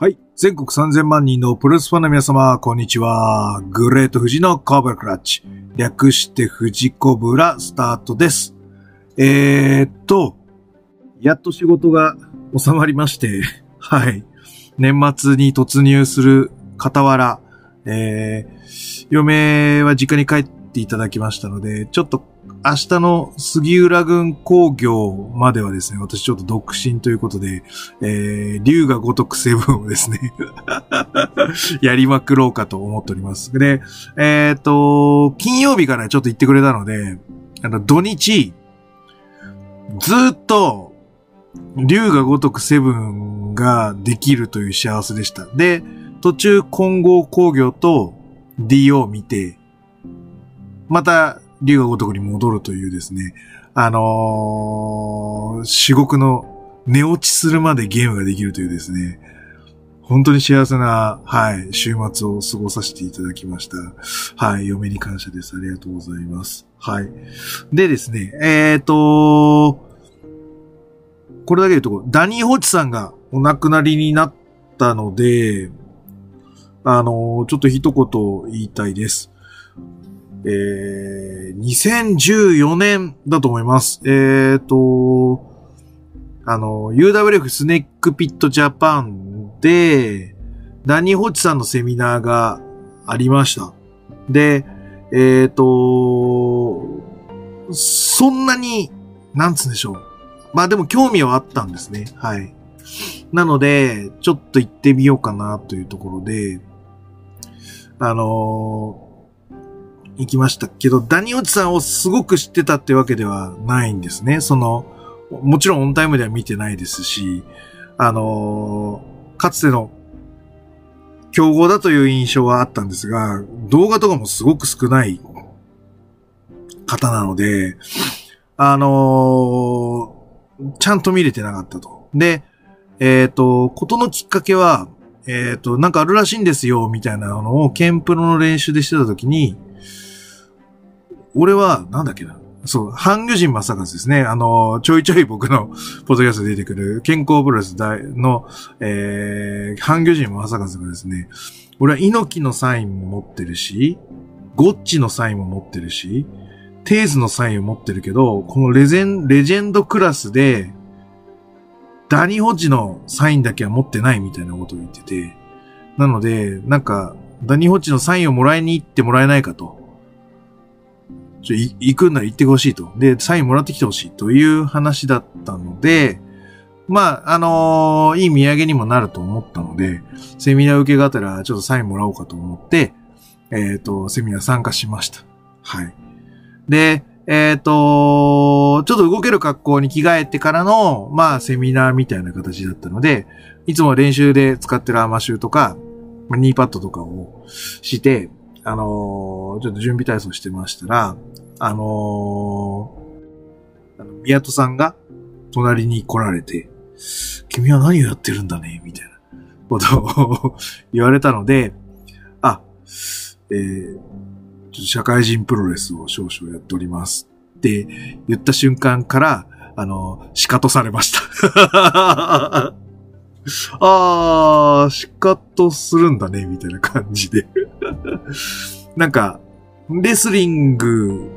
はい。全国3000万人のプロレスファンの皆様、こんにちは。グレート富士のコブラクラッチ。略して富士コブラスタートです。えー、っと、やっと仕事が収まりまして、はい。年末に突入する傍ら、えー、嫁は実家に帰っていただきましたので、ちょっと明日の杉浦郡工業まではですね、私ちょっと独身ということで、えー、竜が如くセブンをですね、やりまくろうかと思っております。で、えっ、と、金曜日からちょっと行ってくれたので、あの、土日、ずっと、竜が如くセブンができるという幸せでした。で、途中混合工業と DO を見て、また、竜が如くに戻るというですね、あのー、至極の寝落ちするまでゲームができるというですね、本当に幸せな、はい、週末を過ごさせていただきました。はい、嫁に感謝です。ありがとうございます。はい。でですね、えっ、ー、とこれだけ言うと、ダニー・ホチさんがお亡くなりになったので、あの、ちょっと一言言いたいです。えー、2014年だと思います。えーと、あの、UWF スネックピットジャパンで、ダニー・ホチさんのセミナーがありました。で、えーと、そんなに、なんつうんでしょう。まあでも興味はあったんですね。はい。なので、ちょっと行ってみようかなというところで、あの行きましたけど、ダニオチさんをすごく知ってたってわけではないんですね。その、もちろんオンタイムでは見てないですし、あのー、かつての競合だという印象はあったんですが、動画とかもすごく少ない方なので、あのー、ちゃんと見れてなかったと。で、えっ、ー、と、ことのきっかけは、えっ、と、なんかあるらしいんですよ、みたいなのを、ケンプロの練習でしてた時に、俺は、なんだっけな。そう、半魚人正和ですね。あの、ちょいちょい僕のポッドキャストで出てくる健康プロレス大の、えー、半魚人正和がですね、俺は猪木のサインも持ってるし、ゴッチのサインも持ってるし、テーズのサインを持ってるけど、このレジェン、レジェンドクラスで、ダニホッジのサインだけは持ってないみたいなことを言ってて、なので、なんか、ダニホッジのサインをもらいに行ってもらえないかと。ちょ、行くんなら行ってほしいと。で、サインもらってきてほしいという話だったので、まあ、あのー、いい土産にもなると思ったので、セミナー受けがてらちょっとサインもらおうかと思って、えっ、ー、と、セミナー参加しました。はい。で、えっ、ー、と、ちょっと動ける格好に着替えてからの、まあ、セミナーみたいな形だったので、いつも練習で使ってるアーマシューとか、ニーパッドとかをして、あのー、ちょっと準備体操してましたら、あのー、あの宮戸さんが隣に来られて、君は何をやってるんだね？みたいなことを言われたので、あ、えー、ちょっと社会人プロレスを少々やっておりますって言った瞬間から、あの、仕方されました。あー、仕方するんだね、みたいな感じで。なんか、レスリング、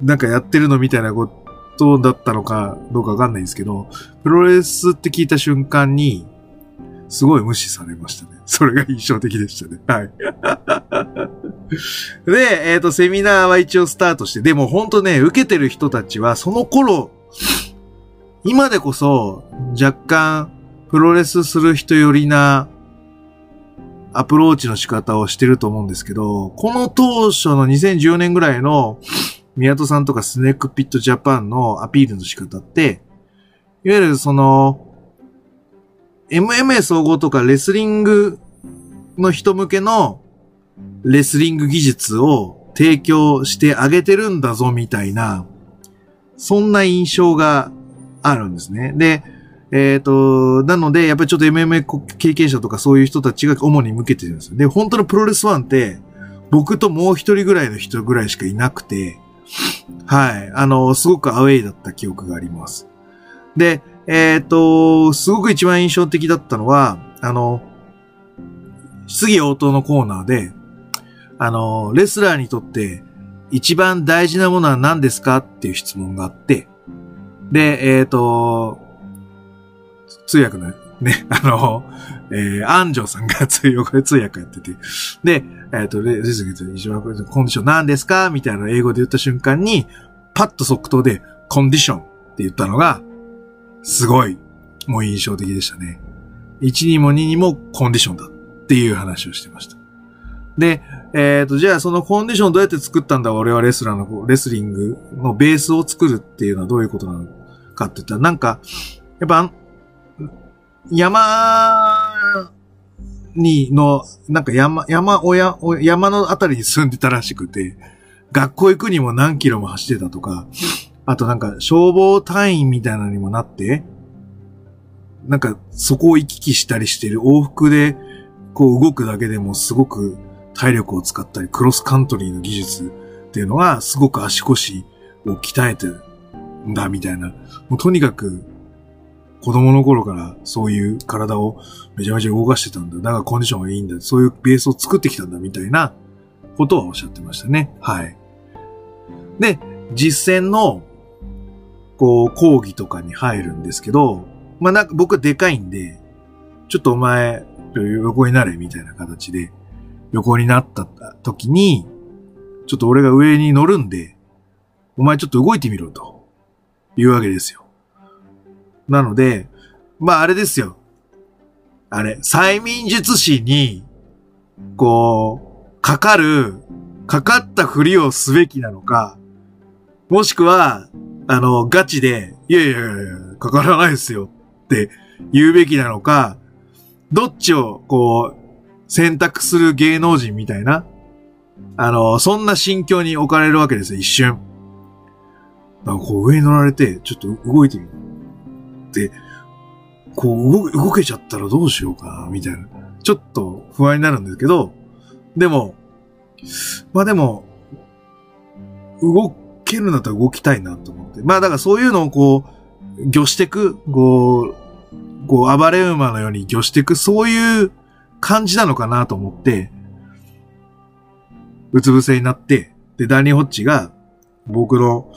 なんかやってるのみたいなことだったのかどうかわかんないんですけど、プロレスって聞いた瞬間に、すごい無視されましたね。それが印象的でしたね。はい。で、えっ、ー、と、セミナーは一応スタートして、でも本当ね、受けてる人たちは、その頃、今でこそ、若干、プロレスする人よりな、アプローチの仕方をしてると思うんですけど、この当初の2014年ぐらいの宮戸さんとかスネークピットジャパンのアピールの仕方って、いわゆるその、MMA 総合とかレスリングの人向けのレスリング技術を提供してあげてるんだぞみたいな、そんな印象があるんですね。で、えっ、ー、と、なので、やっぱりちょっと MMA 経験者とかそういう人たちが主に向けてるんですよ。で、本当のプロレスファンって、僕ともう一人ぐらいの人ぐらいしかいなくて、はい。あの、すごくアウェイだった記憶があります。で、えっ、ー、と、すごく一番印象的だったのは、あの、質疑応答のコーナーで、あの、レスラーにとって一番大事なものは何ですかっていう質問があって、で、えっ、ー、と、通訳のね、あの、えー、安城さんが通訳、通訳やってて、で、えっ、ー、と、レスリー一番コンディション何ですかみたいな英語で言った瞬間に、パッと即答で、コンディションって言ったのが、すごい、もう印象的でしたね。1にも2にもコンディションだっていう話をしてました。で、えっ、ー、と、じゃあそのコンディションどうやって作ったんだ俺はレスラーの、レスリングのベースを作るっていうのはどういうことなのかって言ったら、なんか、やっぱ、山に、の、なんか山、山、親、山のあたりに住んでたらしくて、学校行くにも何キロも走ってたとか、あとなんか消防隊員みたいなのにもなって、なんかそこを行き来したりしてる往復でこう動くだけでもすごく体力を使ったりクロスカントリーの技術っていうのはすごく足腰を鍛えてるんだみたいな。もうとにかく子供の頃からそういう体をめちゃめちゃ動かしてたんだ。だからコンディションがいいんだ。そういうベースを作ってきたんだみたいなことはおっしゃってましたね。はい。で、実践のこう講義とかに入るんですけど、まあなんか僕はでかいんで、ちょっとお前横になれみたいな形で横になった時に、ちょっと俺が上に乗るんで、お前ちょっと動いてみろというわけですよ。なので、まああれですよ。あれ、催眠術師に、こう、かかる、かかったふりをすべきなのか、もしくは、あの、ガチで、いやいやいやかからないですよって言うべきなのか、どっちを、こう、選択する芸能人みたいな、あの、そんな心境に置かれるわけですよ、一瞬。なんかこう上に乗られて、ちょっと動いてみる。で、こう動、動けちゃったらどうしようかな、みたいな。ちょっと不安になるんですけど、でも、まあでも、動けるんだったら動きたいなと思って。まあだからそういうのをこう、魚してく、こう、こう暴れ馬のように魚してく、そういう感じなのかなと思って、うつ伏せになって、で、ダニー・ホッチが、僕の、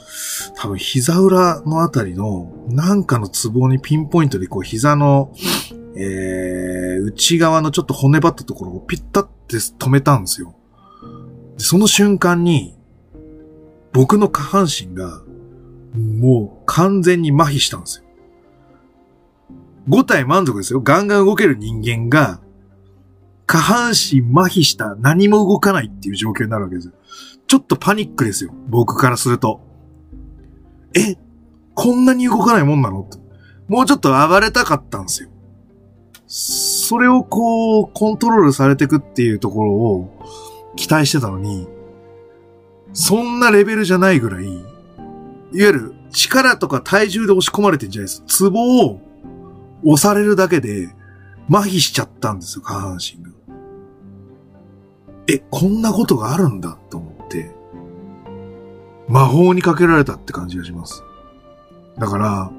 多分膝裏のあたりの、なんかのツボにピンポイントでこう膝の、えー、内側のちょっと骨張ったところをピッタって止めたんですよ。でその瞬間に、僕の下半身が、もう完全に麻痺したんですよ。5体満足ですよ。ガンガン動ける人間が、下半身麻痺した何も動かないっていう状況になるわけですよ。ちょっとパニックですよ。僕からすると。え、こんなに動かないもんなのもうちょっと暴れたかったんですよ。それをこう、コントロールされてくっていうところを期待してたのに、そんなレベルじゃないぐらい、いわゆる力とか体重で押し込まれてんじゃないです。ツボを押されるだけで麻痺しちゃったんですよ、下半身が。え、こんなことがあるんだと思って、魔法にかけられたって感じがします。だから、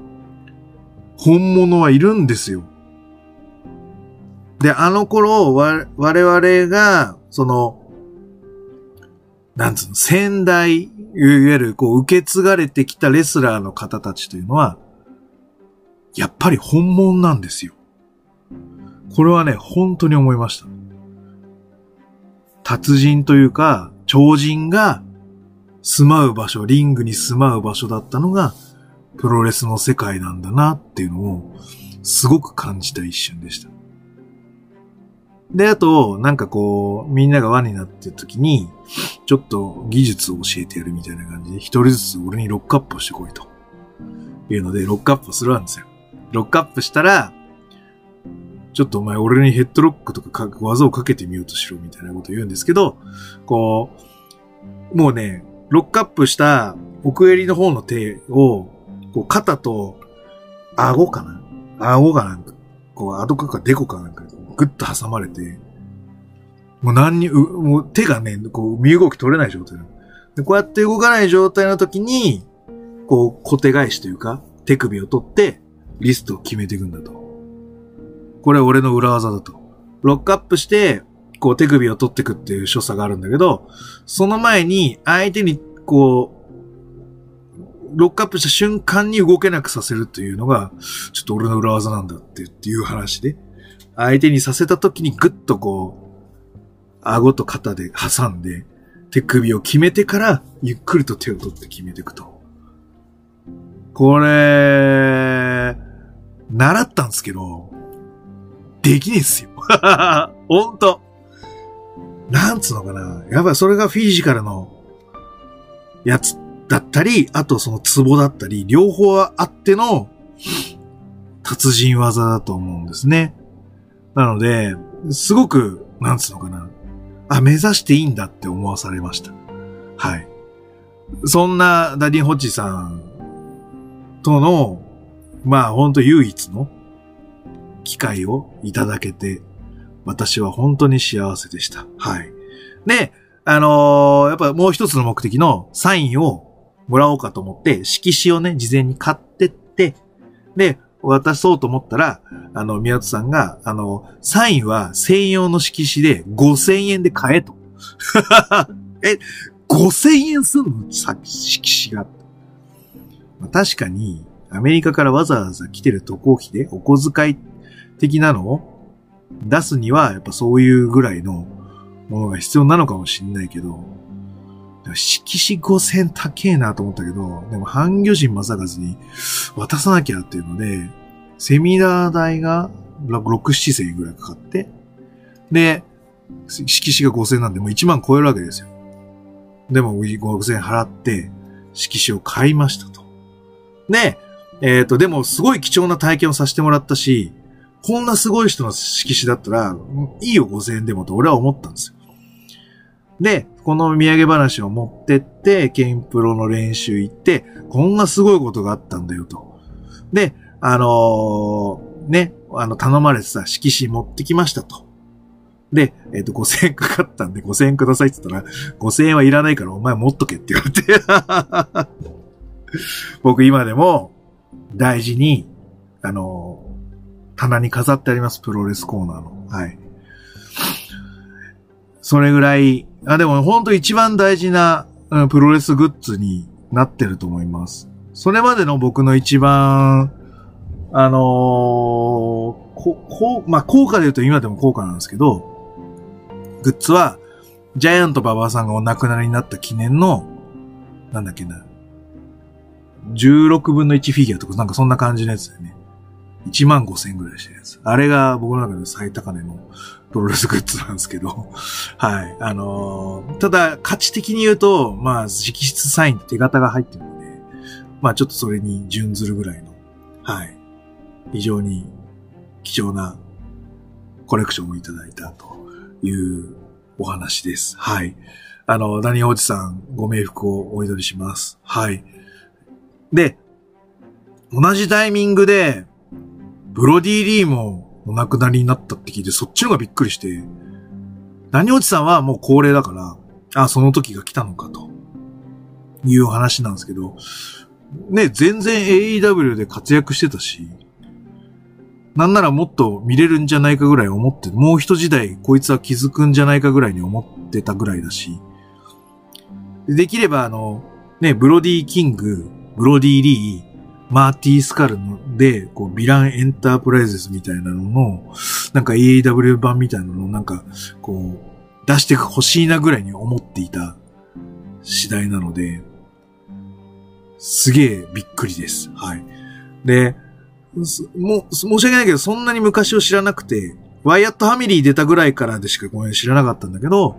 本物はいるんですよ。で、あの頃、我々が、その、なんつうの、先代、いわゆる、こう、受け継がれてきたレスラーの方たちというのは、やっぱり本物なんですよ。これはね、本当に思いました。達人というか、超人が住まう場所、リングに住まう場所だったのが、プロレスの世界なんだなっていうのを、すごく感じた一瞬でした。で、あと、なんかこう、みんなが輪になってる時に、ちょっと技術を教えてやるみたいな感じで、一人ずつ俺にロックアップをしてこいと。いうので、ロックアップするわんですよ。ロックアップしたら、ちょっとお前俺にヘッドロックとか技をかけてみようとしろみたいなこと言うんですけど、こう、もうね、ロックアップした奥襟の方の手を、こう肩と顎かな？顎がなんか、こう、アドかかデコかなんか、ぐっと挟まれて、もう何に、もう手がね、こう、身動き取れない状態で、こうやって動かない状態の時に、こう、小手返しというか、手首を取って、リストを決めていくんだと。これ俺の裏技だと。ロックアップして、こう手首を取ってくっていう所作があるんだけど、その前に相手にこう、ロックアップした瞬間に動けなくさせるというのが、ちょっと俺の裏技なんだってっていう話で、相手にさせた時にグッとこう、顎と肩で挟んで、手首を決めてから、ゆっくりと手を取って決めていくと。これ、習ったんですけど、できねえっすよ。ほんと。なんつうのかな。やっぱそれがフィジカルのやつだったり、あとそのツボだったり、両方あっての達人技だと思うんですね。なので、すごく、なんつうのかな。あ、目指していいんだって思わされました。はい。そんなダディ・ホッジさんとの、まあ本当唯一の機会をいただけて、私は本当に幸せでした。はい。で、あのーやっぱもう一つの目的のサインをもらおうかと思って、色紙をね、事前に買ってって、で、渡そうと思ったら、あの、宮戸さんが、あの、サインは専用の色紙で5000円で買えと。え、5000円すんの？さ色紙が。確かに、アメリカからわざわざ来てる渡航費でお小遣い的なのを出すには、やっぱそういうぐらいのものが必要なのかもしんないけど、色紙5000高えなと思ったけど、でも半魚人正和に渡さなきゃっていうので、セミナー代が6、7千円ぐらいかかって、で、色紙が5000なんでもう1万超えるわけですよ。でも5000円払って、色紙を買いましたと。で、えっ、と、でもすごい貴重な体験をさせてもらったし、こんなすごい人の色紙だったら、いいよ5000円でもと俺は思ったんですよ。で、この土産話を持ってって、ケンプロの練習行って、こんなすごいことがあったんだよと。で、あのーね、あの、頼まれてた色紙持ってきましたと。で、えっ、と、5000円かかったんで5000円くださいって言ったら、5000円はいらないからお前持っとけって言われて。僕今でも大事に、あのー棚に飾ってあります、プロレスコーナーの。はい。それぐらい、あ、でも本当一番大事な、うんプロレスグッズになってると思います。それまでの僕の一番、あのーこ、こう、まあ、効果で言うと今でも効果なんですけど、グッズは、ジャイアント馬場さんがお亡くなりになった記念の、なんだっけな、16分の1フィギュアとかなんかそんな感じのやつだよね。1万5千ぐらいしたやつ。あれが僕の中で最高値のプロレスグッズなんですけど、はい。あのーただ、価値的に言うと、まあ、直筆サインって手形が入ってるので、まあ、ちょっとそれに準ずるぐらいの、はい。非常に貴重なコレクションをいただいたというお話です。はい。あの、ダニーおじさん、ご冥福をお祈りします。はい。で、同じタイミングで、ブロディ・リーもお亡くなりになったって聞いて、そっちのがびっくりして、何おじさんはもう高齢だから、あ、その時が来たのかと、いう話なんですけど、ね、全然 AEW で活躍してたし、なんならもっと見れるんじゃないかぐらい思って、もう一時代こいつは気づくんじゃないかぐらいに思ってたぐらいだし、でできればあの、ね、ブロディ・キング、ブロディ・リー、マーティー・スカルので、こう、ヴィラン・エンタープライズズみたいなのの、なんか EAW 版みたいなのをなんか、こう、出してほしいなぐらいに思っていた次第なので、すげえびっくりです。はい。で、もう、申し訳ないけど、そんなに昔を知らなくて、ワイヤットファミリー出たぐらいからでしかごめん知らなかったんだけど、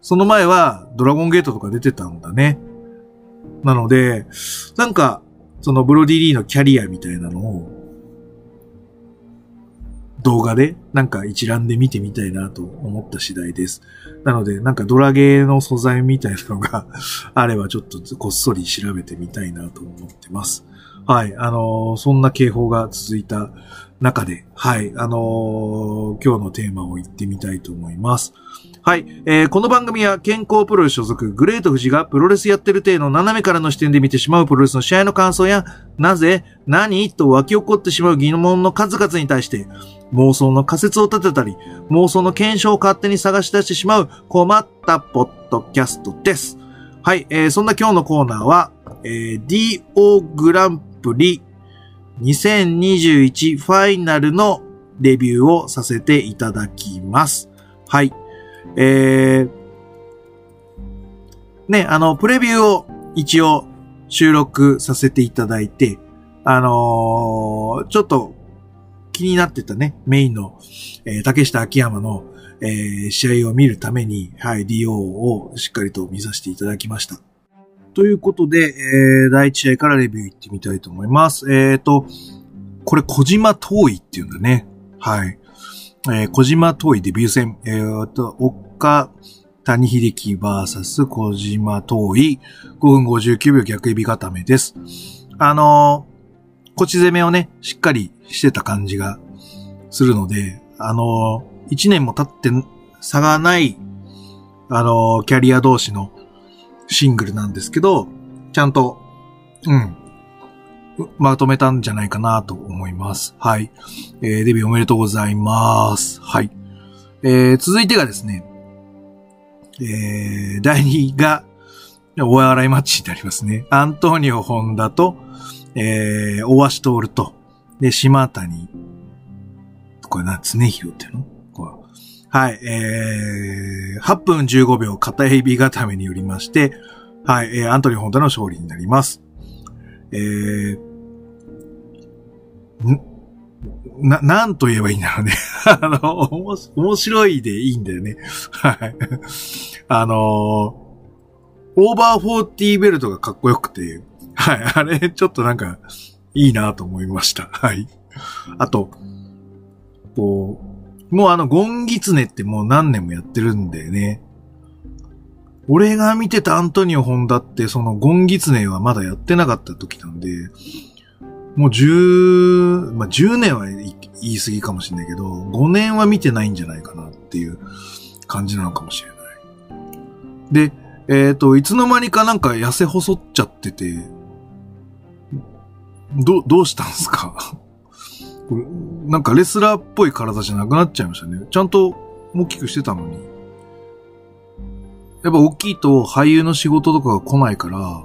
その前はドラゴンゲートとか出てたんだね。なので、なんか、そのブロディリーのキャリアみたいなのを、動画で、なんか一覧で見てみたいなと思った次第です。なので、なんかドラゲーの素材みたいなのが あればちょっとこっそり調べてみたいなと思ってます。はい、あのーそんな警報が続いた中で、はい、あのー今日のテーマを言ってみたいと思います。はい、えーこの番組は健康プロレス所属グレート富士がプロレスやってる体の斜めからの視点で見てしまうプロレスの試合の感想や、なぜ、何？と湧き起こってしまう疑問の数々に対して、妄想の仮説を立てたり、妄想の検証を勝手に探し出してしまう困ったポッドキャストです。はい、えーそんな今日のコーナーは、えー DO グランプリ2021ファイナルのレビューをさせていただきます。はい。えー、ね、あの、プレビューを一応収録させていただいて、あのーちょっと気になってたね、メインの、えー竹下秋山の、えー試合を見るために、はい、DO をしっかりと見させていただきました。ということで、えー第一試合からレビュー行ってみたいと思います。えーと、これ小島遠いっていうんだね。はい。えー小島遠いデビュー戦。えーと、岡谷秀樹 VS 小島遠い5分59秒逆エビ固めです。あのー腰攻めをね、しっかりしてた感じがするので、あのー、1年も経って差がない、あのーキャリア同士のシングルなんですけど、ちゃんと、うん、まとめたんじゃないかなと思います。はい。えーデビューおめでとうございます。はい。えー続いてがですね、えー第2が、お笑いマッチになりますね。アントニオ・ホンダと、えー、大橋徹と、で、島谷、これな、常広っていうの？これはい、えー、8分15秒片エビ固めによりまして、はい、えー、アントニオ・ホンダの勝利になります。えー、ん？な、なんと言えばいいんだろうね。あの、おもし面白いでいいんだよね。はい。あの、オーバーフォーティーベルトがかっこよくて、はい。あれ、ちょっとなんか、いいなと思いました。はい。あと、こう、もうあの、ゴンギツネってもう何年もやってるんだよね。俺が見てたアントニオ・ホンダって、そのゴンギツネはまだやってなかった時なんで、もう10、まあ、10年は言い過ぎかもしれないけど、5年は見てないんじゃないかなっていう感じなのかもしれない。で、えっ、と、いつの間にかなんか痩せ細っちゃってて、ど、どうしたんすか？なんかレスラーっぽい体じゃなくなっちゃいましたね。ちゃんと大きくしてたのに。やっぱ大きいと俳優の仕事とかが来ないから、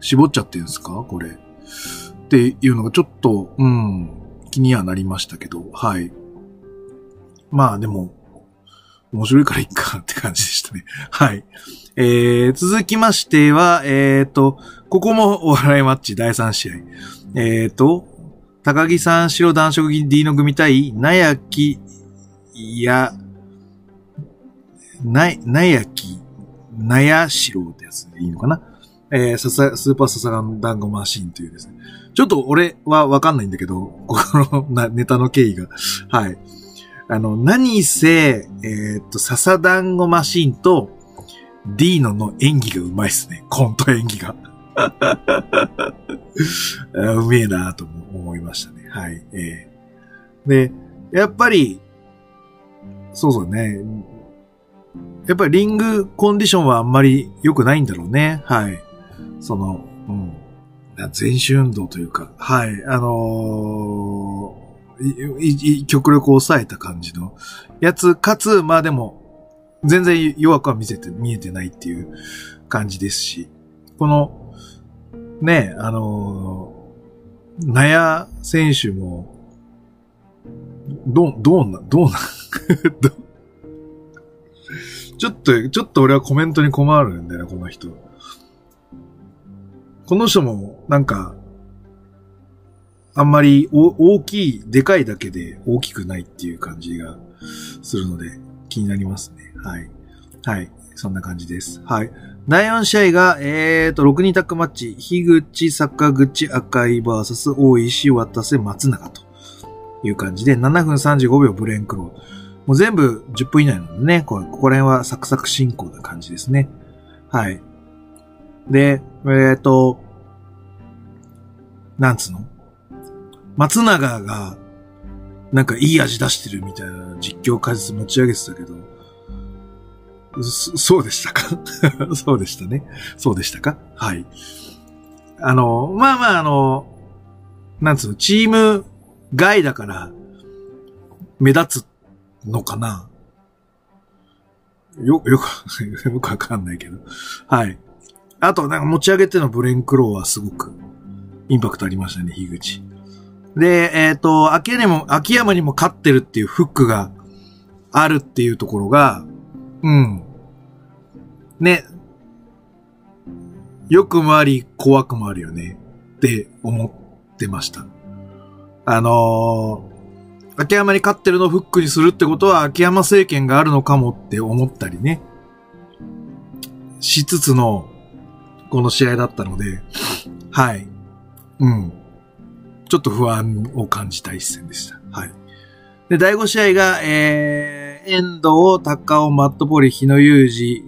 絞っちゃってるんですか？これ。っていうのがちょっと、うん、気にはなりましたけど、はい。まあでも、面白いからいっかって感じでしたね。はい。えー、続きましては、えーと、ここもお笑いマッチ第3試合。えーと、高木さん白男色 D の組対、なやきいや、な、なやき、なやしろってやつでいいのかな？えー、ささ、スーパーササガンダンゴマシンというですね。ちょっと俺はわかんないんだけど、このなネタの経緯が。はい。あの、何せ、えーっと、ササダンゴマシンと、ディーノの演技がうまいっすね。コント演技が。うめえなと思いましたね。はい。えーで、やっぱり、そうそうね。やっぱりリングコンディションはあんまり良くないんだろうね。はい。その、うん。全周運動というか、はい。あのーいい極力抑えた感じのやつ、かつ、まあでも、全然弱くは見せて、見えてないっていう感じですし、この、ね、あのー、ナヤ選手も、ど、どうな、どうな、ちょっと、ちょっと俺はコメントに困るんだよね、この人。この人も、なんか、あんまり大きい、でかいだけで大きくないっていう感じがするので気になりますね。はい。はい。そんな感じです。はい。第4試合が、えーと、6人タッグマッチ、樋口、坂口、赤いバーサス、大石、渡瀬、松永という感じで、7分35秒ブレンクロー。もう全部10分以内なのでね、ここら辺はサクサク進行な感じですね。はい。で、えっ、と、なんつうの？松永が、なんかいい味出してるみたいな実況解説持ち上げてたけど、そそうでしたか？そうでしたね。そうでしたか？はい。あの、まあまああの、なんつうの、チーム外だから、目立つのかな？よ、よく、よくわかんないけど。はい。あと、なんか持ち上げてのブレンクローはすごくインパクトありましたね、樋口。で、えっ、ー、と、秋山にも、秋山にも勝ってるっていうフックがあるっていうところが、うん。ね。良くもあり、怖くもあるよね。って思ってました。あのー、秋山に勝ってるのをフックにするってことは、秋山政権があるのかもって思ったりね。しつつの、この試合だったので、はい。うん。ちょっと不安を感じた一戦でした。はい。で、第5試合が、えー、遠藤、高尾、マットポリ、日野裕二、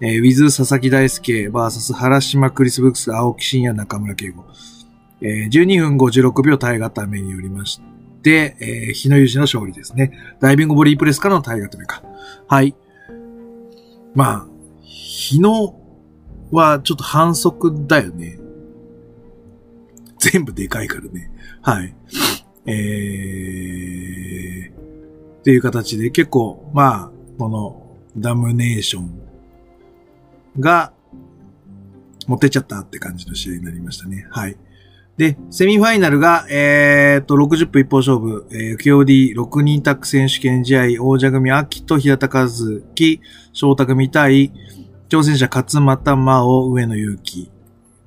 えー、ウィズ、佐々木大輔、バーサス、原島、クリス・ブックス、青木真也、中村慶吾。えー、12分56秒耐え固めによりまして、えー、日野裕二の勝利ですね。ダイビングボリープレスからの耐え固めか。はい。まあ、日野はちょっと反則だよね。全部でかいからね。はい。えー、っていう形で結構、まあ、このダムネーションが持ってっちゃったって感じの試合になりましたね。はい。で、セミファイナルが、えー、っと、60分一方勝負、えー、KOD6 人タッグ選手権試合、王者組秋と平田和樹、翔太組対、挑戦者勝又真央、上野祐希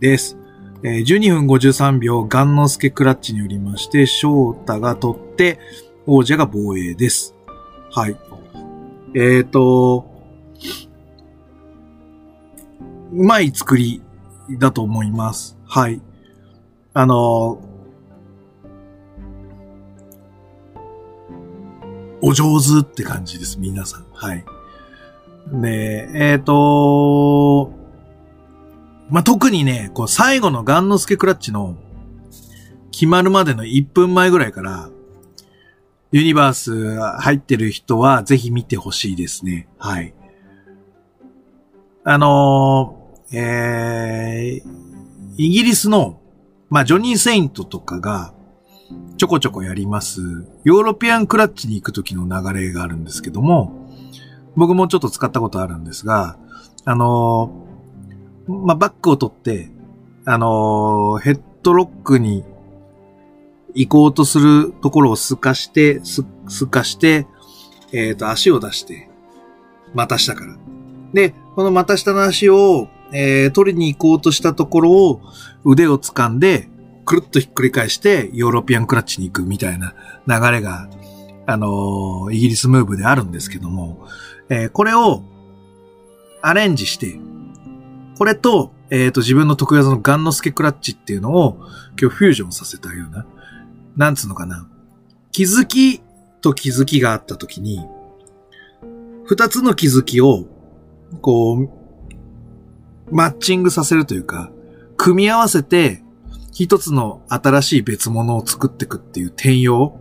です。えー、12分53秒、ガンノスケクラッチによりまして、翔太が取って、王者が防衛です。はい。えっ、ー、と、うまい作りだと思います。はい。あのお上手って感じです、皆さん。はい。で、えっ、ー、とまあ、特にね、こう最後のガンノスケクラッチの決まるまでの1分前ぐらいから、ユニバース入ってる人はぜひ見てほしいですね。はい。あのー、えー、イギリスのまあ、ジョニー・セイントとかが、ちょこちょこやります、ヨーロピアンクラッチに行く時の流れがあるんですけども、僕もちょっと使ったことあるんですが、あのー、まあ、バックを取って、あのー、ヘッドロックに行こうとするところをすかして、す、すかして、えっ、ー、と、足を出して、股下から。で、この股下の足を、えー、取りに行こうとしたところを腕を掴んで、くるっとひっくり返してヨーロピアンクラッチに行くみたいな流れが、あの、イギリスムーブであるんですけども、えー、これをアレンジして、これと、えっ、ー、と、自分の得意技のガンノスケクラッチっていうのを今日フュージョンさせたような、なんつうのかな。気づきと気づきがあった時に、二つの気づきを、こう、マッチングさせるというか、組み合わせて、一つの新しい別物を作っていくっていう転用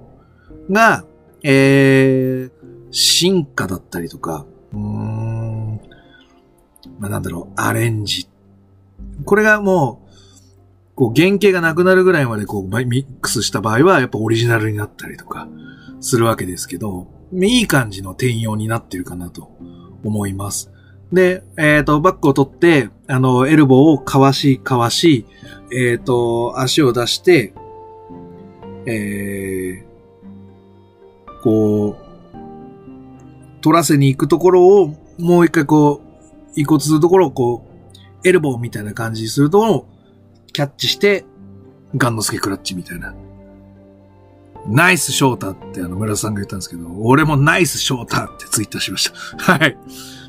が、えー、進化だったりとか、うーん、まあ、なんだろう、アレンジ。これがもう、こう原型がなくなるぐらいまでこうミックスした場合はやっぱオリジナルになったりとかするわけですけど、いい感じの転用になってるかなと思います。で、えっ、ー、と、バックを取って、あの、エルボーをかわし、かわし、えっ、ー、と、足を出して、えー、こう、取らせに行くところを、もう一回こう、移行するところをこう、エルボーみたいな感じにすると、キャッチして、ガンノスケクラッチみたいな。ナイスショータってあの村田さんが言ったんですけど、俺もナイスショータってツイッターしました。はい。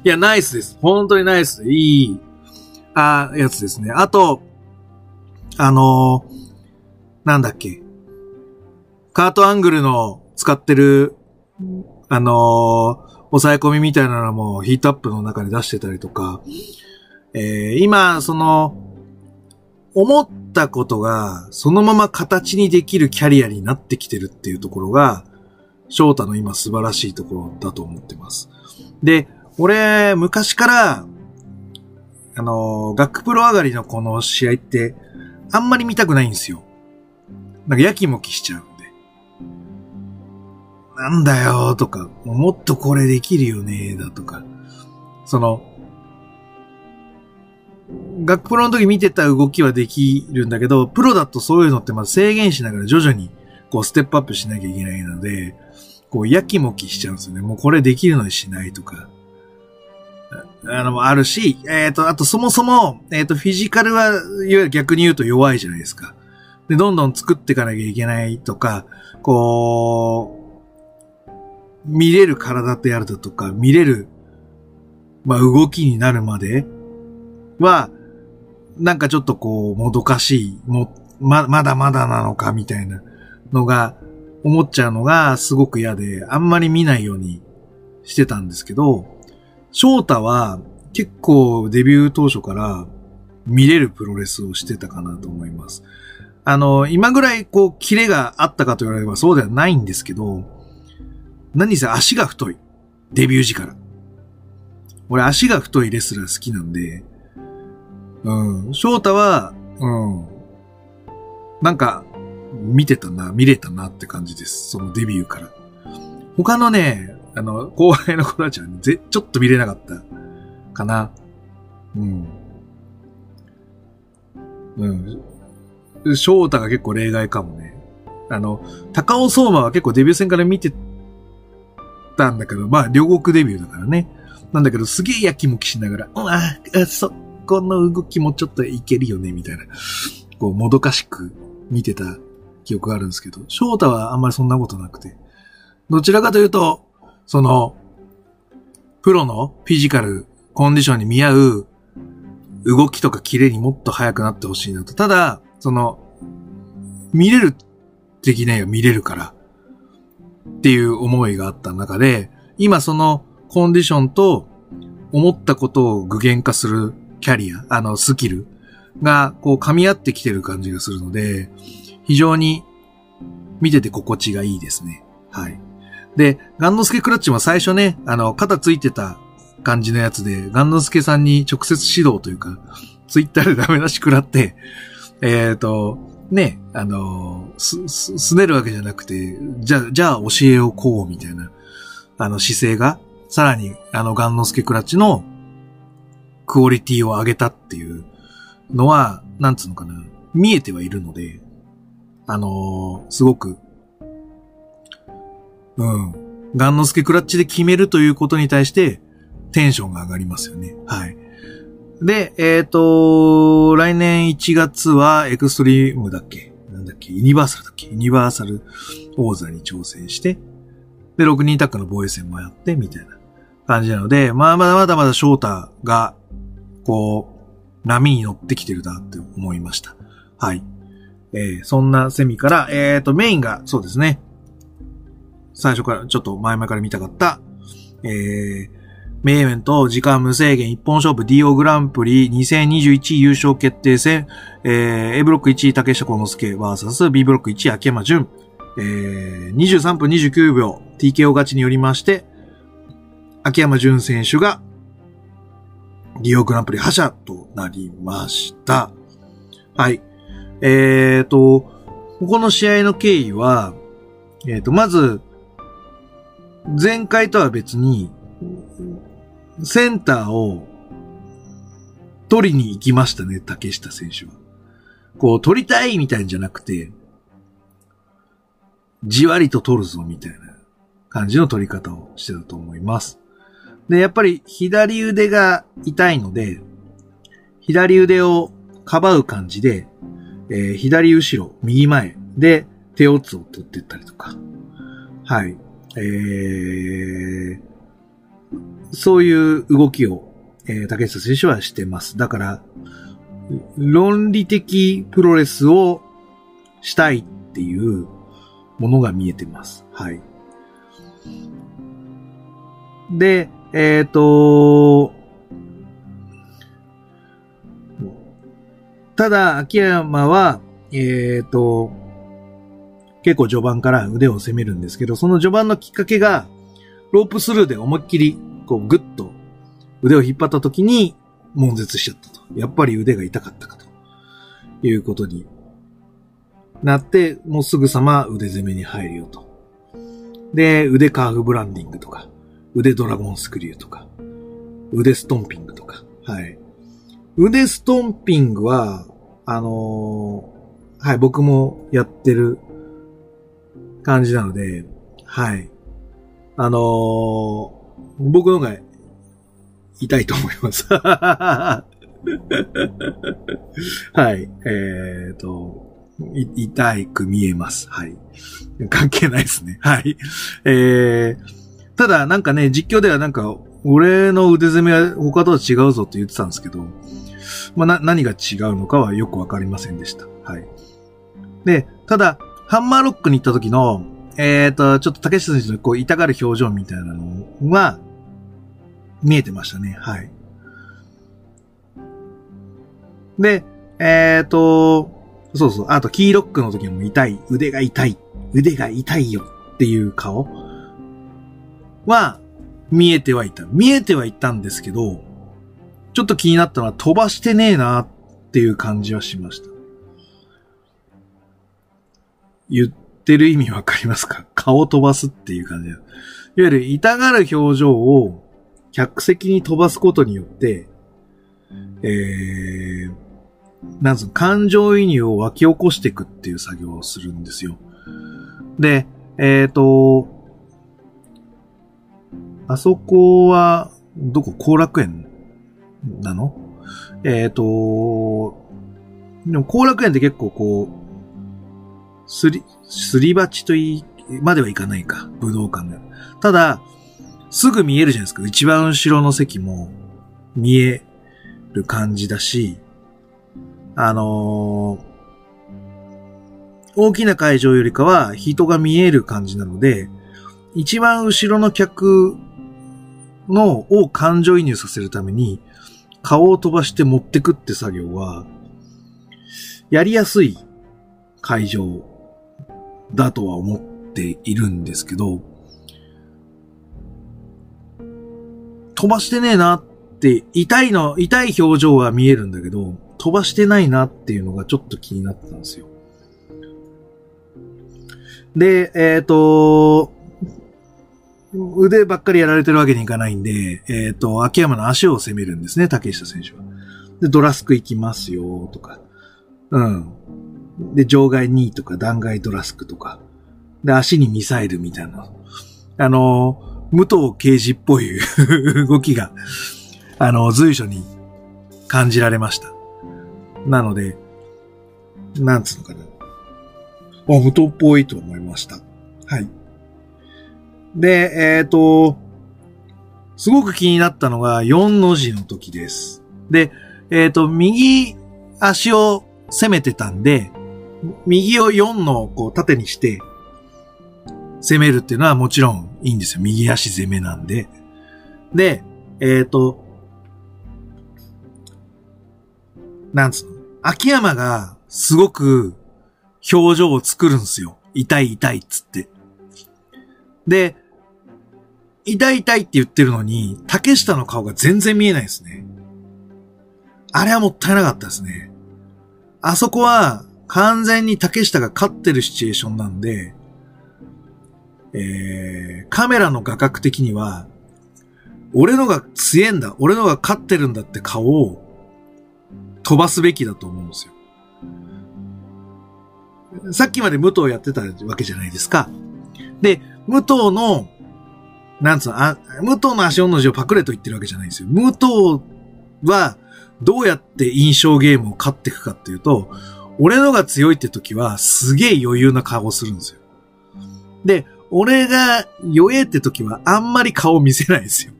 いや、ナイスです。本当にナイス。いい、あ、やつですね。あと、あのー、なんだっけ。カートアングルの使ってる、あのー、抑え込みみたいなのもヒートアップの中で出してたりとか、えー、今、その、思ったことがそのまま形にできるキャリアになってきてるっていうところが、翔太の今素晴らしいところだと思ってます。で、俺、昔から、あの、学プロ上がりのこの試合って、あんまり見たくないんですよ。なんかやきもきしちゃう。なんだよとか、もっとこれできるよねだとか。その、学プロの時見てた動きはできるんだけど、プロだとそういうのってまず制限しながら徐々にこうステップアップしなきゃいけないので、こうやきもきしちゃうんですよね。もうこれできるのにしないとか。あの、あるし、えっ、ー、と、あとそもそも、えっ、ー、と、フィジカルは、いわゆる逆に言うと弱いじゃないですか。で、どんどん作っていかなきゃいけないとか、こう、見れる体であるだとか、見れる、まあ、動きになるまでは、なんかちょっとこう、もどかしい、も、ま、まだまだなのか、みたいなのが、思っちゃうのがすごく嫌で、あんまり見ないようにしてたんですけど、翔太は結構デビュー当初から見れるプロレスをしてたかなと思います。あの、今ぐらいこう、キレがあったかと言われればそうではないんですけど、何せ足が太い。デビュー時から。俺足が太いレスラー好きなんで、うん、翔太は、うん、なんか、見てたな、見れたなって感じです。そのデビューから。他のね、あの、後輩の子たちは、ね、ぜ、ちょっと見れなかったかな。うん。うん。翔太が結構例外かもね。あの、高尾相馬は結構デビュー戦から見てたんだけど、まあ、両国デビューだからね。なんだけど、すげえやきもきしながら、うん、あ、あ、そこの動きもちょっといけるよね、みたいな。こう、もどかしく見てた記憶があるんですけど、翔太はあんまりそんなことなくて。どちらかというと、その、プロのフィジカル、コンディションに見合う動きとかキレにもっと速くなってほしいなと。ただ、その、見れるできないよ、見れるから。っていう思いがあった中で、今そのコンディションと思ったことを具現化するキャリア、あの、スキルが、こう、噛み合ってきてる感じがするので、非常に見てて心地がいいですね。はい。で、ガンノスケクラッチも最初ね、あの、肩ついてた感じのやつで、ガンノスケさんに直接指導というか、ツイッターでダメ出し食らって、えっ、ー、と、ね、あの、す、す、すねるわけじゃなくて、じゃ、じゃあ教えをこう、みたいな、あの姿勢が、さらに、あの、ガンノスケクラッチのクオリティを上げたっていうのは、なんつうのかな、見えてはいるので、あのすごくうん。ガンノスケクラッチで決めるということに対して、テンションが上がりますよね。はい。で、えっ、ー、と、来年1月はエクストリームだっけ？なんだっけ？ユニバーサルだっけ？ユニバーサル王座に挑戦して、で、6人タックの防衛戦もやって、みたいな感じなので、まあまだまだまだ翔太が、こう、波に乗ってきてるなって思いました。はい。えー、そんなセミから、えっ、ー、と、メインが、そうですね。最初から、ちょっと前々から見たかった、えー、メインイベント、時間無制限一本勝負 DO グランプリ2021優勝決定戦、えー、A ブロック1位竹下幸之助 VS B ブロック1位秋山淳、えー、23分29秒 TKO 勝ちによりまして、秋山淳選手が DO グランプリ覇者となりました。はい。えーと、ここの試合の経緯は、えーと、まず、前回とは別に、センターを取りに行きましたね、竹下選手は。こう、取りたいみたいんじゃなくて、じわりと取るぞ、みたいな感じの取り方をしてたと思います。で、やっぱり左腕が痛いので、左腕をかばう感じで、えー、左後ろ、右前で手をつを取っていったりとか。はい。えー、そういう動きを、えー、竹下選手はしてます。だから、論理的プロレスをしたいっていうものが見えてます。はい。で、えっ、ー、と、ただ、秋山は、えっ、と、結構序盤から腕を攻めるんですけど、その序盤のきっかけが、ロープスルーで思いっきり、こう、ぐっと腕を引っ張った時に、悶絶しちゃったと。やっぱり腕が痛かったかと。いうことになって、もうすぐさま腕攻めに入るよと。で、腕カーフブランディングとか、腕ドラゴンスクリューとか、腕ストンピングとか、はい。腕ストンピングは、あのー、はい、僕もやってる感じなので、はい。あのー、僕の方が痛いと思います。はい。えっ、ー、と、痛く見えます。はい。関係ないですね。はい。えー、ただなんかね、実況ではなんか、俺の腕攻めは他とは違うぞって言ってたんですけど、まあ、な、何が違うのかはよくわかりませんでした。はい。で、ただ、ハンマーロックに行った時の、えっ、ー、と、ちょっと竹下選手のこう痛がる表情みたいなのは、見えてましたね。はい。で、えっ、ー、と、そうそう。あと、キーロックの時も痛い。腕が痛い。腕が痛いよっていう顔は見えてはいた。見えてはいたんですけど、ちょっと気になったのは飛ばしてねえなっていう感じはしました。言ってる意味わかりますか？顔飛ばすっていう感じいわゆる痛がる表情を客席に飛ばすことによって、えー、なんつうの、感情移入を湧き起こしていくっていう作業をするんですよ。で、えっ、ー、と、あそこは、どこ？後楽園なの？えっ、ー、と、でも後楽園って結構こう、すり、すり鉢といい、まではいかないか、武道館で。ただ、すぐ見えるじゃないですか。一番後ろの席も見える感じだし、あのー、大きな会場よりかは人が見える感じなので、一番後ろの客のを感情移入させるために、顔を飛ばして持ってくって作業は、やりやすい会場だとは思っているんですけど、飛ばしてねえなって、痛いの、痛い表情は見えるんだけど、飛ばしてないなっていうのがちょっと気になったんですよ。で、えっ、ー、と、腕ばっかりやられてるわけにいかないんで、えっ、ー、と、秋山の足を攻めるんですね、竹下選手は。で、ドラスク行きますよ、とか。うん。で、場外2位とか弾劾ドラスクとか。で、足にミサイルみたいな。あの、武藤刑事っぽい動きが、あの、随所に感じられました。なので、なんつうのかな。あ、無糖っぽいと思いました。はい。で、えっ、ー、と、すごく気になったのが4の字の時です。で、えっ、ー、と、右足を攻めてたんで、右を4のこう縦にして攻めるっていうのはもちろんいいんですよ。右足攻めなんで。で、えっ、ー、と、なんつうの？秋山がすごく表情を作るんですよ。痛い痛いっつって。で、痛い痛いって言ってるのに、竹下の顔が全然見えないですね。あれはもったいなかったですね。あそこは完全に竹下が勝ってるシチュエーションなんで、えー、カメラの画角的には、俺のが強えんだ、俺のが勝ってるんだって顔を飛ばすべきだと思うんですよ。さっきまで武藤やってたわけじゃないですか。で、武藤の、なんつうの、あ、武藤の足音の字をパクレと言ってるわけじゃないんですよ。武藤は、どうやって印象ゲームを勝っていくかっていうと、俺のが強いって時は、すげえ余裕な顔をするんですよ。で、俺が弱えって時は、あんまり顔見せないですよ。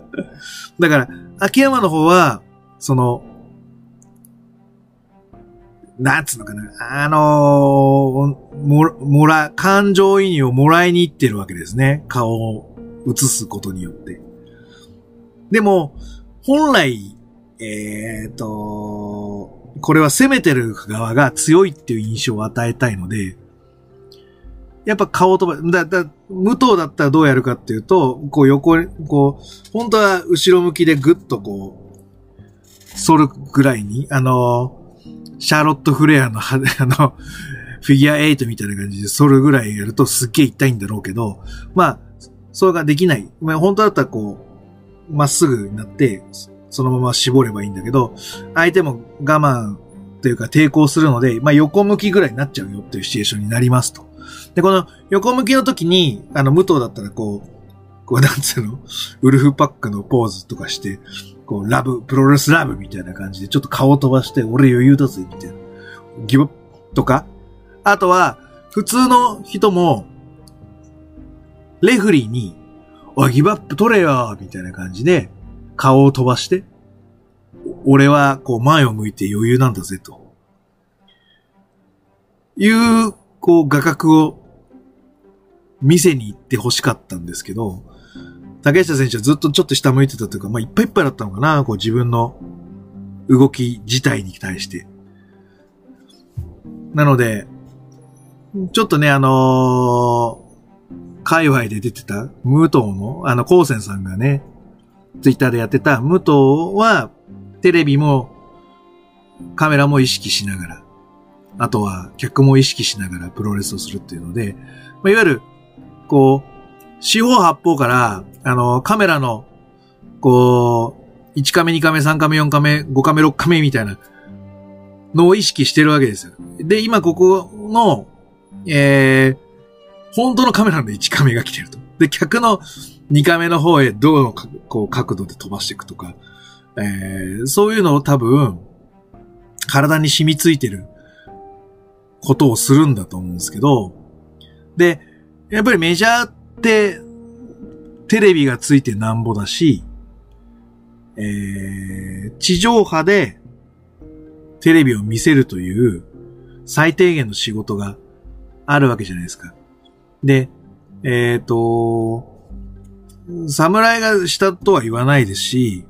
だから、秋山の方は、その、なんつうのかな、あのー、も、もら、感情移入をもらいに行ってるわけですね。顔を映すことによって。でも、本来、えっ、ー、と、これは攻めてる側が強いっていう印象を与えたいので、やっぱ顔飛ば、だ、だ、無頭だったらどうやるかっていうと、こう横に、こう、本当は後ろ向きでぐっとこう、反るぐらいに、あの、シャーロット・フレアの、あの、フィギュア8みたいな感じで反るぐらいやるとすっげえ痛いんだろうけど、まあ、それができない。まあ、本当だったらこう、まっすぐになって、そのまま絞ればいいんだけど、相手も我慢というか抵抗するので、まあ横向きぐらいになっちゃうよっていうシチュエーションになりますと。で、この横向きの時に、あの、武藤だったらこう、こう、なんつうの、ウルフパックのポーズとかして、こう、ラブ、プロレスラブみたいな感じで、ちょっと顔飛ばして、俺余裕だぜ、みたいな。ギブとか？あとは、普通の人も、レフリーに、おい、ギブアップ取れよみたいな感じで、顔を飛ばして、俺は、こう、前を向いて余裕なんだぜ、と。いう、こう、画角を見せに行って欲しかったんですけど、竹下選手はずっとちょっと下向いてたというか、まあ、いっぱいいっぱいだったのかな、こう自分の動き自体に対して。なので、ちょっとね、あのー、界隈で出てた、武藤の、あの、高専さんがね、ツイッターでやってた、武藤は、テレビも、カメラも意識しながら、あとは客も意識しながらプロレスをするっていうので、まあ、いわゆる、こう、四方八方から、あの、カメラの、こう、1カメ、2カメ、3カメ、4カメ、5カメ、6カメみたいなのを意識してるわけですよ。で、今ここの、えー、本当のカメラの1カメが来てると。で、客の2カメの方へどうのこう角度で飛ばしていくとか、えー、そういうのを多分、体に染みついてることをするんだと思うんですけど、で、やっぱりメジャーって、テレビがついてなんぼだし、えー、地上波でテレビを見せるという最低限の仕事があるわけじゃないですか。で、えっ、ー、と、侍がしたとは言わないですし、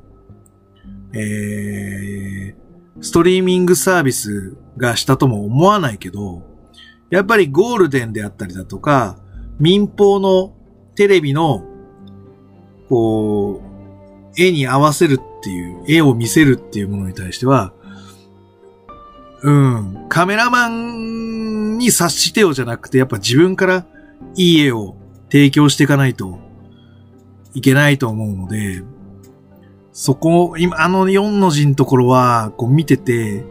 えー、ストリーミングサービスがしたとも思わないけど、やっぱりゴールデンであったりだとか、民放のテレビの、こう、絵に合わせるっていう、絵を見せるっていうものに対しては、うん、カメラマンに察してよじゃなくて、やっぱ自分からいい絵を提供していかないといけないと思うので、そこ、今、あの4の字のところは、こう見てて、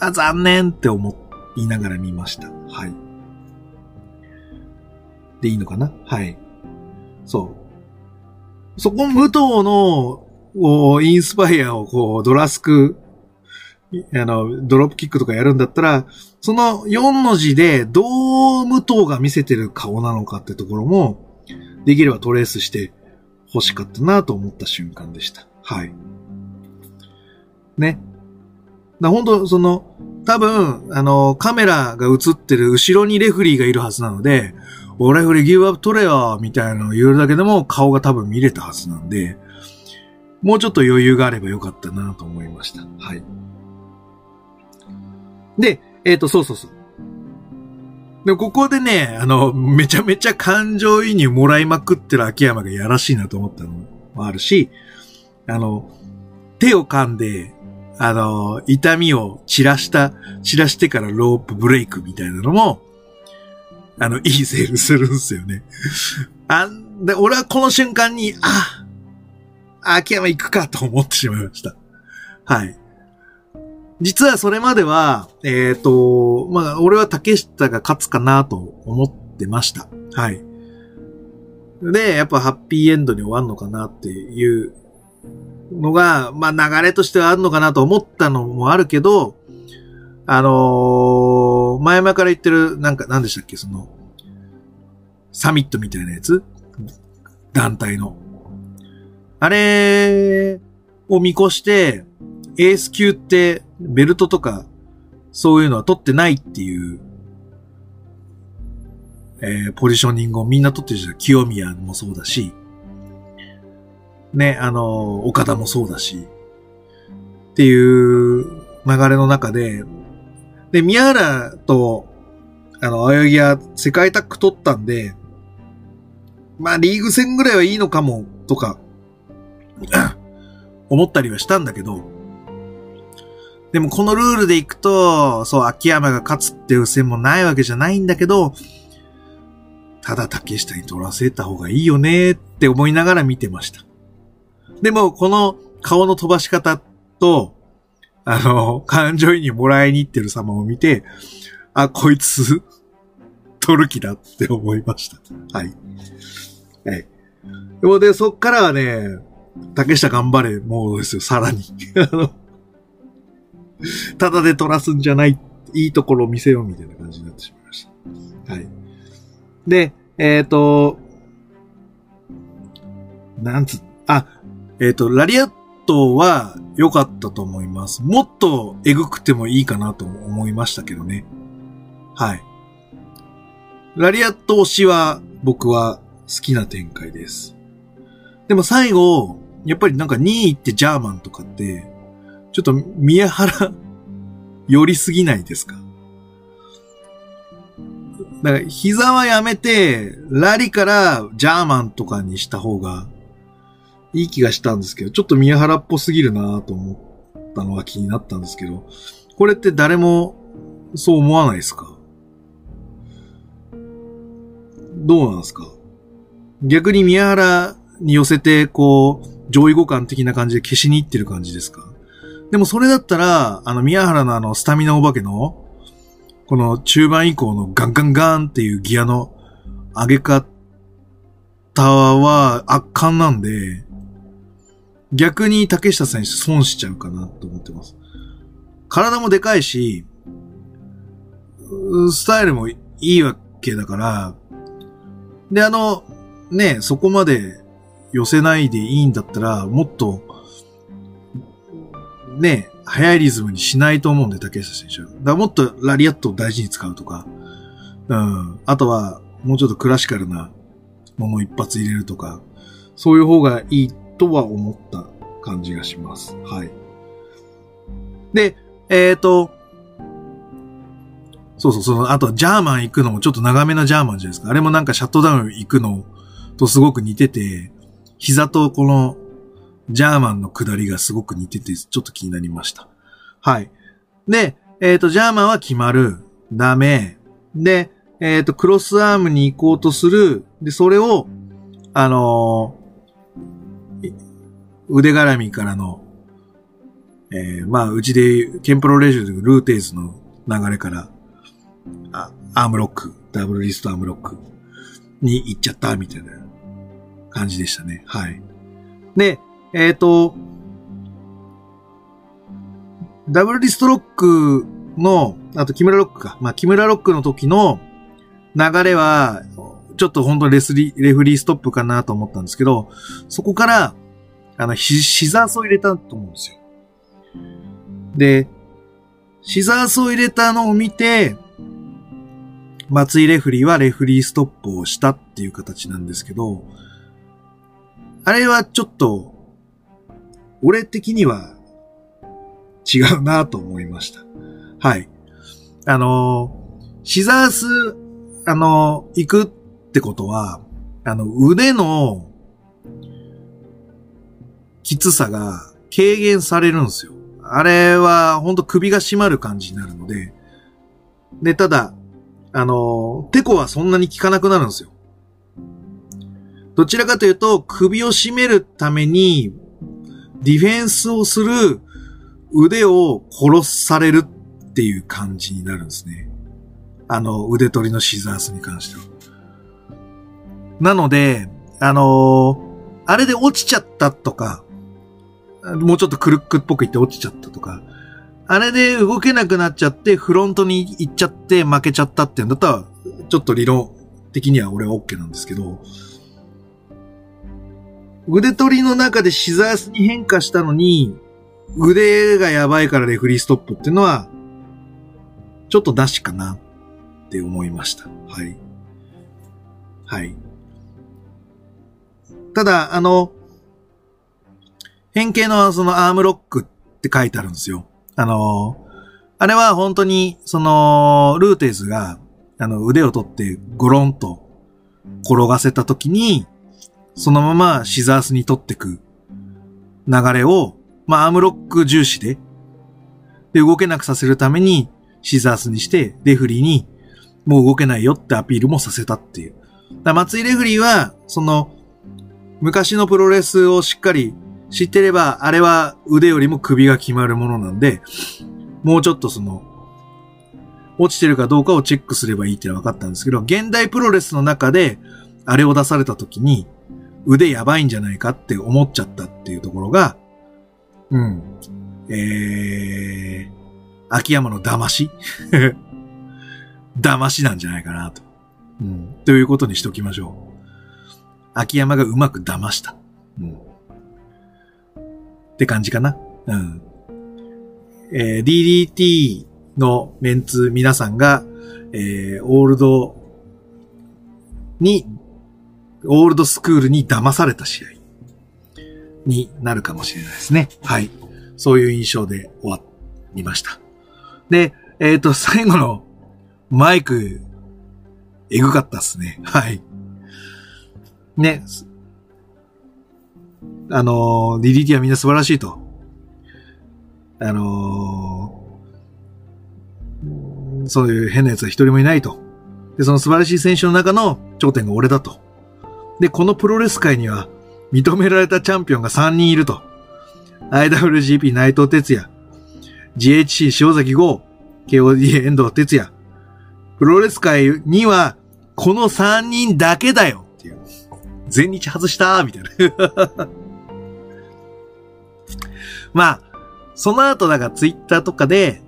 あ、残念って思いながら見ました。はい。でいいのかな？はい。そう。そこ、武藤の、インスパイアをこう、ドラスク、あの、ドロップキックとかやるんだったら、その4の字でどう武藤が見せてる顔なのかってところも、できればトレースして欲しかったなと思った瞬間でした。はい。ね。だ本当その、多分、あの、カメラが映ってる後ろにレフリーがいるはずなので、俺フリーギブアップ取れよみたいなのを言うだけでも顔が多分見れたはずなんで、もうちょっと余裕があればよかったなと思いました。はい。で、えっ、ー、と、そうそうそう。で、ここでね、あの、めちゃめちゃ感情移入もらいまくってる秋山がやらしいなと思ったのもあるし、あの、手を噛んで、あの、痛みを散らした、散らしてからロープブレイクみたいなのも、あの、いいセールするんですよね。あんで、俺はこの瞬間に、あ、秋山行くかと思ってしまいました。はい。実はそれまでは、えっ、ー、と、まあ、俺は竹下が勝つかなと思ってました。はい。で、やっぱハッピーエンドに終わるのかなっていうのが、まあ、流れとしてはあるのかなと思ったのもあるけど、あのー、前々から言ってる、なんか、なんでしたっけ、その、サミットみたいなやつ？団体の。あれを見越して、エース級ってベルトとか、そういうのは取ってないっていう、えー、ポジショニングをみんな取ってるじゃん。清宮もそうだし、ね、あの、岡田もそうだし、っていう流れの中で、で、宮原と、あの、青柳は世界タッグ取ったんで、まあ、リーグ戦ぐらいはいいのかも、とか、思ったりはしたんだけど、でもこのルールでいくと、そう、秋山が勝つっていう戦もないわけじゃないんだけど、ただ竹下に取らせた方がいいよねって思いながら見てました。でも、この顔の飛ばし方と、あの、感情移入もらいに行ってる様を見て、あ、こいつ、取る気だって思いました。はい。はい。でもで、そっからはね、竹下頑張れ、もうですよ、さらに。あの、ただで取らすんじゃない、いいところを見せようみたいな感じになってしまいました。はい。で、えっ、ー、と、なんつ、あ、えっ、ー、と、ラリアットは良かったと思います。もっとエグくてもいいかなと思いましたけどね。はい。ラリアット推しは僕は好きな展開です。でも最後、やっぱりなんか2位ってジャーマンとかって、ちょっと宮原 寄りすぎないですか？だから膝はやめて、ラリからジャーマンとかにした方がいい気がしたんですけど、ちょっと宮原っぽすぎるなと思ったのが気になったんですけど、これって誰もそう思わないですか？どうなんですか？逆に宮原に寄せて、こう、上位互換的な感じで消しに行ってる感じですか？でもそれだったら、あの、宮原のあの、スタミナお化けの、この中盤以降のガンガンガンっていうギアの上げ方は圧巻なんで、逆に竹下選手損しちゃうかなと思ってます。体もでかいし、スタイルもいいわけだから、で、あの、ね、そこまで寄せないでいいんだったら、もっと、ね、速いリズムにしないと思うんで、竹下選手は。だからもっとラリアットを大事に使うとか、うん。あとは、もうちょっとクラシカルなものを一発入れるとか、そういう方がいいとは思った感じがします。はい。で、えっ、ー、と、そうそう、その、あと、ジャーマン行くのもちょっと長めなジャーマンじゃないですか。あれもなんかシャットダウン行くのとすごく似てて、膝とこの、ジャーマンの下りがすごく似てて、ちょっと気になりました。はい。で、えっ、ー、と、ジャーマンは決まる。ダメ。で、えっ、ー、と、クロスアームに行こうとする。で、それを、あの、腕絡みからの、えー、まあ、うちで、ケンプロレジュでルーテーズの流れから、あ、アームロック、ダブルリストアームロックに行っちゃった、みたいな感じでしたね。はい。で、えっ、ー、と、ダブルリストロックの、あと木村ロックか。まあ、木村ロックの時の流れは、ちょっと本当にレスリー、レフリーストップかなと思ったんですけど、そこから、あの、シザースを入れたと思うんですよ。で、シザースを入れたのを見て、松井レフリーはレフリーストップをしたっていう形なんですけど、あれはちょっと、俺的には違うなと思いました。はい。あの、シザース、あの、行くってことは、あの、腕のきつさが軽減されるんですよ。あれは、ほんと首が締まる感じになるので、で、ただ、あの、テコはそんなに効かなくなるんですよ。どちらかというと、首を絞めるために、ディフェンスをする腕を殺されるっていう感じになるんですね。あの、腕取りのシザースに関しては。なので、あのあれで落ちちゃったとか、もうちょっとクルックっぽく言って落ちちゃったとか、あれで動けなくなっちゃって、フロントに行っちゃって負けちゃったってんだったら、ちょっと理論的には俺は OK なんですけど、腕取りの中でシザースに変化したのに、腕がやばいからレフリーストップっていうのは、ちょっと出しかなって思いました。はい。はい。ただ、あの、変形のそのアームロックって書いてあるんですよ。あの、あれは本当に、その、ルーテーズが、あの、腕を取ってゴロンと転がせた時に、そのままシザースに取ってく流れを、まあ、アームロック重視で、で、動けなくさせるためにシザースにして、レフリーにもう動けないよってアピールもさせたっていう。だ松井レフリーは、その、昔のプロレスをしっかり知ってれば、あれは腕よりも首が決まるものなんで、もうちょっとその、落ちてるかどうかをチェックすればいいって分かったんですけど、現代プロレスの中で、あれを出された時に、腕やばいんじゃないかって思っちゃったっていうところが、うん。えー、秋山の騙し？騙しなんじゃないかなと。うん。ということにしときましょう。秋山がうまく騙した。って感じかな。うん。えー、DDT のメンツ皆さんが、えー、オールドに、オールドスクールに騙された試合になるかもしれないですね。はい。そういう印象で終わりました。で、えっ、ー、と、最後のマイク、えぐかったっすね。はい。ね。あの、DDT はみんな素晴らしいと。あのー、そういう変な奴は一人もいないと。で、その素晴らしい選手の中の頂点が俺だと。で、このプロレス界には認められたチャンピオンが3人いると。IWGP 内藤哲也、GHC 塩崎豪、KOD 遠藤哲也。プロレス界にはこの3人だけだよっていう。全日外したみたいな。まあ、その後だからツイッターとかで、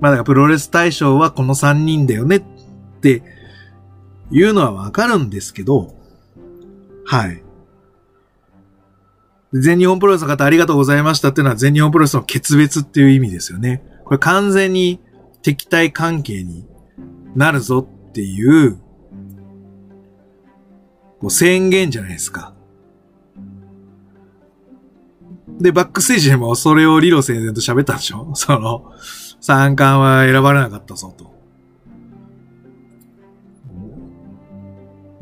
まあだからプロレス大賞はこの3人だよねっていうのはわかるんですけど、はい。全日本プロレスの方ありがとうございましたっていうのは全日本プロレスの決別っていう意味ですよね。これ完全に敵対関係になるぞっていう、こう宣言じゃないですか。で、バックステージでもそれを理路整然と喋ったんでしょ？その、三冠は選ばれなかったぞと。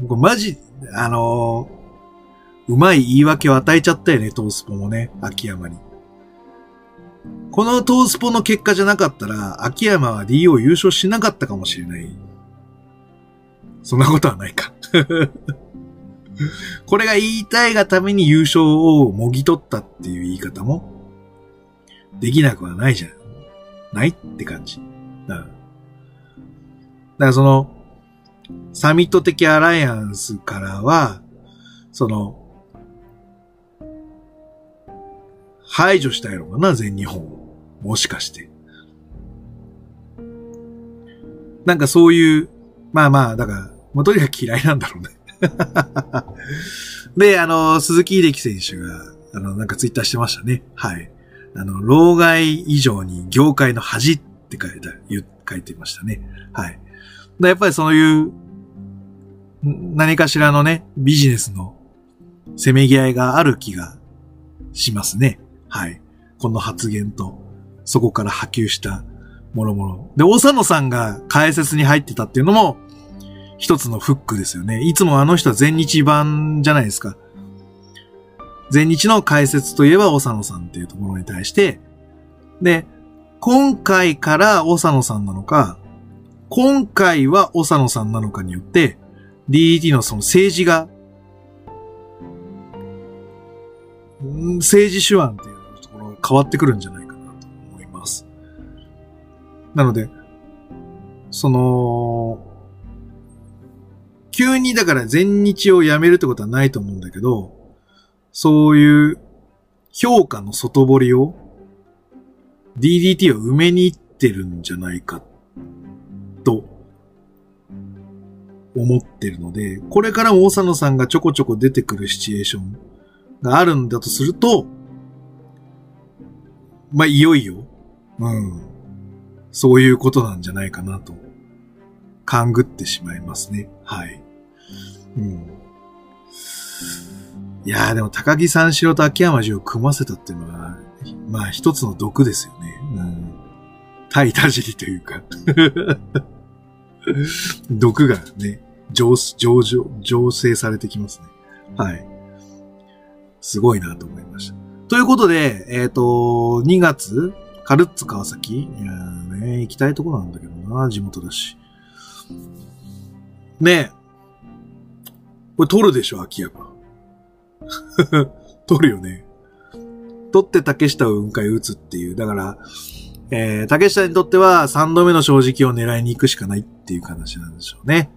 これマジ、あのー、うまい言い訳を与えちゃったよね、トースポもね、秋山に。このトースポの結果じゃなかったら、秋山は DO 優勝しなかったかもしれない。そんなことはないか これが言いたいがために優勝をもぎ取ったっていう言い方も、できなくはないじゃん。ないって感じ。だから、だからその、サミット的アライアンスからは、その、排除したいのかな、全日本を。もしかして。なんかそういう、まあまあ、だから、もうとにかく嫌いなんだろうね。で、あの、鈴木秀樹選手が、あの、なんかツイッターしてましたね。はい。あの、老害以上に業界の恥って書いた、書いてましたね。はい。やっぱりそういう、何かしらのね、ビジネスのせめぎ合いがある気がしますね。はい。この発言と、そこから波及したものもの。で、大佐野さんが解説に入ってたっていうのも、一つのフックですよね。いつもあの人は全日版じゃないですか。全日の解説といえば、長野さんっていうところに対して、で、今回から長野さんなのか、今回は長野さんなのかによって、DDT のその政治が、政治手腕っていうところが変わってくるんじゃないかなと思います。なので、その、急にだから全日をやめるってことはないと思うんだけど、そういう評価の外堀を DDT を埋めに行ってるんじゃないかと思ってるので、これからも大佐野さんがちょこちょこ出てくるシチュエーションがあるんだとすると、まあ、いよいよ、うん、そういうことなんじゃないかなと、勘ぐってしまいますね。はい。うん。いやーでも高木三四郎と秋山城を組ませたっていうのは、まあ一つの毒ですよね。うん。対田尻というか 毒がね、上、上、上、醸成されてきますね。はい。すごいなと思いました。ということで、えっ、ー、と、2月カルッツ川崎いやね、行きたいとこなんだけどな、地元だし。ねえ。これ撮るでしょ、秋山。撮るよね。撮って竹下を雲海打つっていう。だから、えー、竹下にとっては3度目の正直を狙いに行くしかないっていう話なんでしょうね。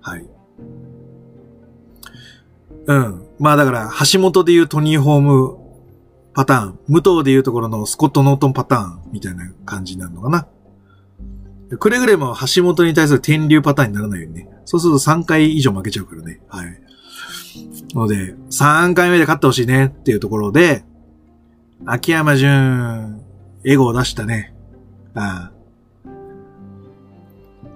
はい。うん。まあだから、橋本で言うトニーホームパターン、武藤でいうところのスコット・ノートンパターンみたいな感じになるのかな。くれぐれも橋本に対する天竜パターンにならないようにね。そうすると3回以上負けちゃうからね。はい。ので、3回目で勝ってほしいねっていうところで、秋山純、エゴを出したね。ああ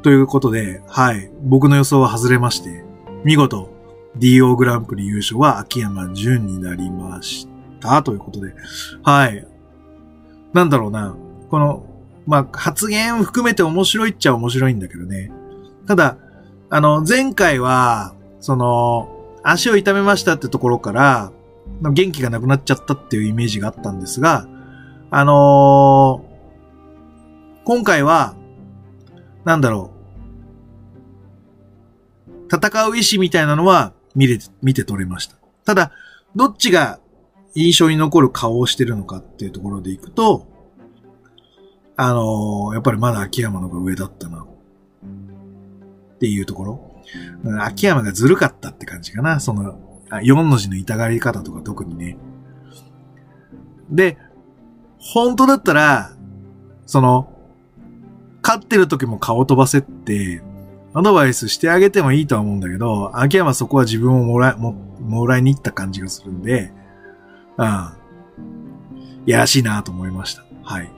ということで、はい。僕の予想は外れまして、見事、DO グランプリ優勝は秋山純になりまし。たということで。はい。なんだろうな。この、まあ、発言含めて面白いっちゃ面白いんだけどね。ただ、あの、前回は、その、足を痛めましたってところから、元気がなくなっちゃったっていうイメージがあったんですが、あのー、今回は、なんだろう。戦う意志みたいなのは見れ、見て取れました。ただ、どっちが印象に残る顔をしてるのかっていうところでいくと、あのー、やっぱりまだ秋山の方が上だったな。っていうところ。秋山がずるかったって感じかな。その、4の字の痛がり方とか特にね。で、本当だったら、その、勝ってる時も顔飛ばせって、アドバイスしてあげてもいいとは思うんだけど、秋山そこは自分をもらい、も、もらいに行った感じがするんで、うん。いやらしいなと思いました。はい。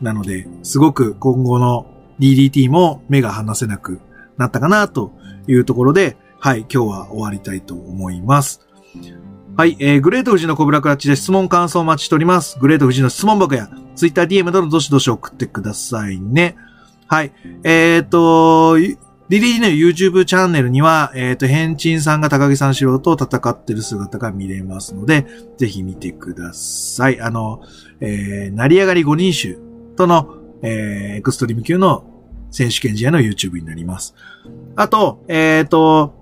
なので、すごく今後の DDT も目が離せなくなったかなというところで、はい、今日は終わりたいと思います。はい、えー、グレート富士のコブラクラッチで質問感想をお待ちしております。グレート富士の質問箱や Twitter DM などどしどし送ってくださいね。はい、えー、と、リリーの YouTube チャンネルには、えっ、ー、と、ヘンチンさんが高木さん素人と戦ってる姿が見れますので、ぜひ見てください。あの、えー、成り上がり5人衆との、えー、エクストリーム級の選手権試合の YouTube になります。あと、えっ、ー、と、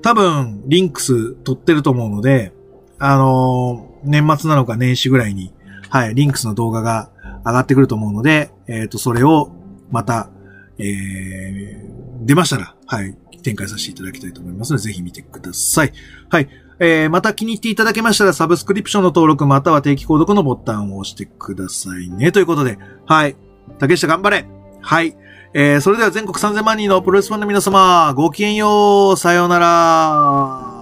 多分、リンクス取ってると思うので、あのー、年末なのか年始ぐらいに、はい、リンクスの動画が上がってくると思うので、えっ、ー、と、それをまた、えー、出ましたら、はい、展開させていただきたいと思いますので、ぜひ見てください。はい。えー、また気に入っていただけましたら、サブスクリプションの登録または定期購読のボタンを押してくださいね。ということで、はい。竹下頑張れはい。えー、それでは全国3000万人のプロレスファンの皆様、ごきげんようさようなら